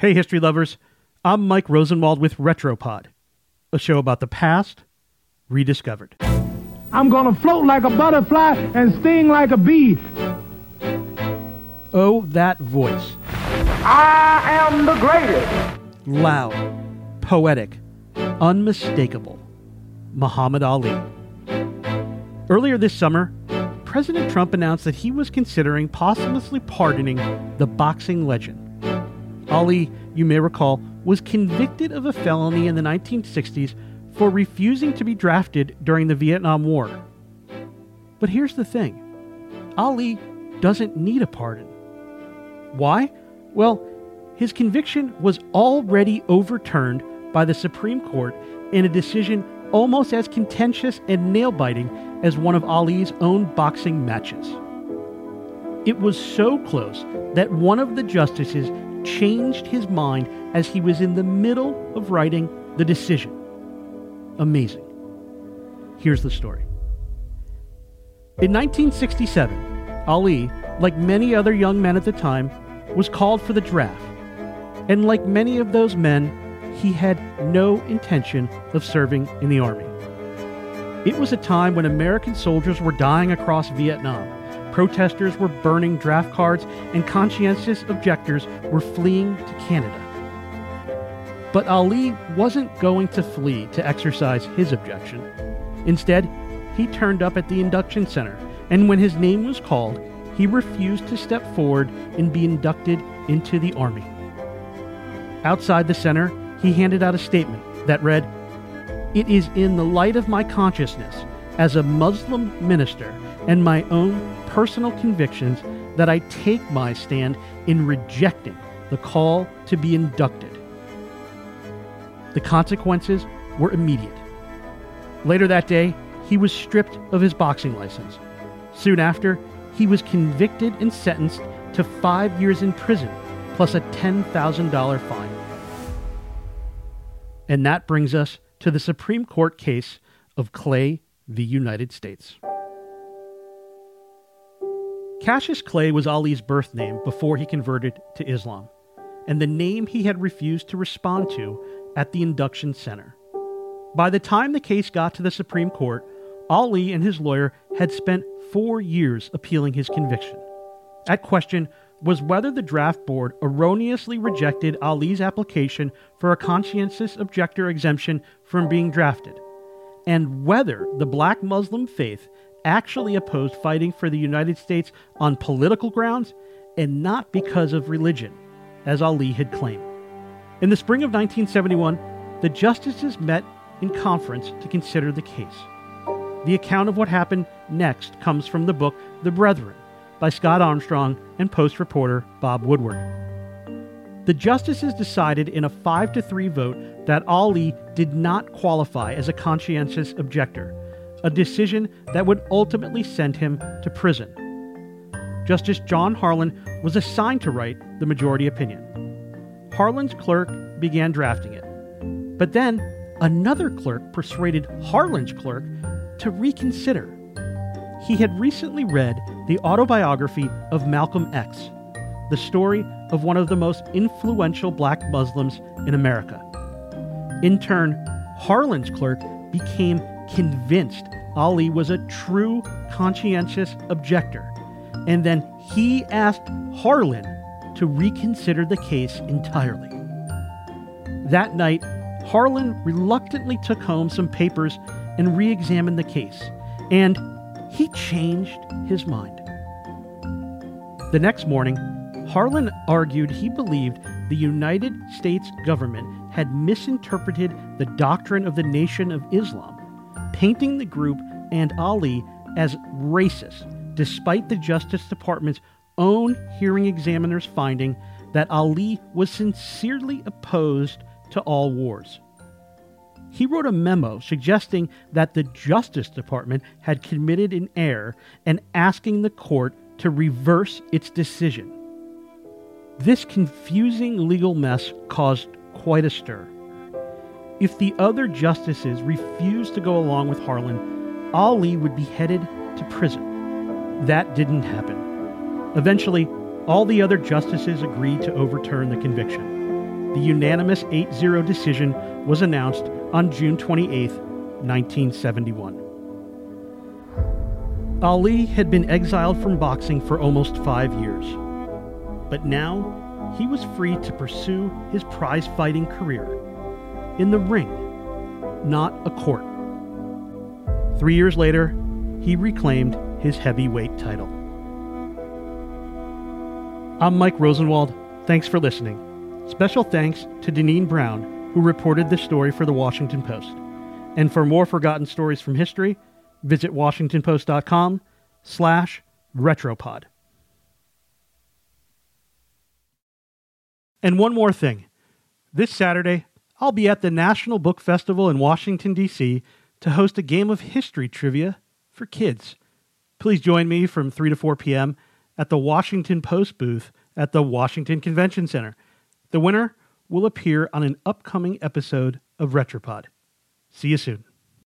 Hey, history lovers. I'm Mike Rosenwald with Retropod, a show about the past rediscovered. I'm gonna float like a butterfly and sting like a bee. Oh, that voice. I am the greatest. Loud, poetic, unmistakable. Muhammad Ali. Earlier this summer, President Trump announced that he was considering posthumously pardoning the boxing legend. Ali, you may recall, was convicted of a felony in the 1960s for refusing to be drafted during the Vietnam War. But here's the thing Ali doesn't need a pardon. Why? Well, his conviction was already overturned by the Supreme Court in a decision almost as contentious and nail biting as one of Ali's own boxing matches. It was so close that one of the justices changed his mind as he was in the middle of writing the decision. Amazing. Here's the story. In 1967, Ali, like many other young men at the time, was called for the draft. And like many of those men, he had no intention of serving in the Army. It was a time when American soldiers were dying across Vietnam Protesters were burning draft cards, and conscientious objectors were fleeing to Canada. But Ali wasn't going to flee to exercise his objection. Instead, he turned up at the induction center, and when his name was called, he refused to step forward and be inducted into the Army. Outside the center, he handed out a statement that read, It is in the light of my consciousness as a Muslim minister and my own personal convictions that I take my stand in rejecting the call to be inducted. The consequences were immediate. Later that day, he was stripped of his boxing license. Soon after, he was convicted and sentenced to five years in prison plus a $10,000 fine. And that brings us to the Supreme Court case of Clay v. United States. Cassius Clay was Ali's birth name before he converted to Islam, and the name he had refused to respond to at the induction center. By the time the case got to the Supreme Court, Ali and his lawyer had spent four years appealing his conviction. At question was whether the draft board erroneously rejected Ali's application for a conscientious objector exemption from being drafted, and whether the black Muslim faith actually opposed fighting for the United States on political grounds and not because of religion, as Ali had claimed. In the spring of 1971, the justices met in conference to consider the case. The account of what happened next comes from the book The Brethren by Scott Armstrong and Post reporter Bob Woodward. The justices decided in a 5 to 3 vote that Ali did not qualify as a conscientious objector a decision that would ultimately send him to prison. Justice John Harlan was assigned to write the majority opinion. Harlan's clerk began drafting it. But then another clerk persuaded Harlan's clerk to reconsider. He had recently read the autobiography of Malcolm X, the story of one of the most influential black Muslims in America. In turn, Harlan's clerk became convinced Ali was a true conscientious objector, and then he asked Harlan to reconsider the case entirely. That night, Harlan reluctantly took home some papers and re examined the case, and he changed his mind. The next morning, Harlan argued he believed the United States government had misinterpreted the doctrine of the Nation of Islam painting the group and Ali as racist, despite the Justice Department's own hearing examiner's finding that Ali was sincerely opposed to all wars. He wrote a memo suggesting that the Justice Department had committed an error and asking the court to reverse its decision. This confusing legal mess caused quite a stir. If the other justices refused to go along with Harlan, Ali would be headed to prison. That didn't happen. Eventually, all the other justices agreed to overturn the conviction. the unanimous 8 0 decision was announced on June 28, 1971. Ali had been exiled from boxing for almost five years, but now he was free to pursue his prize fighting career in the ring, not a court. Three years later, he reclaimed his heavyweight title. I'm Mike Rosenwald. Thanks for listening. Special thanks to Deneen Brown, who reported this story for the Washington Post. And for more forgotten stories from history, visit washingtonpost.com slash retropod. And one more thing. This Saturday, I'll be at the National Book Festival in Washington, D.C. to host a game of history trivia for kids. Please join me from 3 to 4 p.m. at the Washington Post booth at the Washington Convention Center. The winner will appear on an upcoming episode of Retropod. See you soon.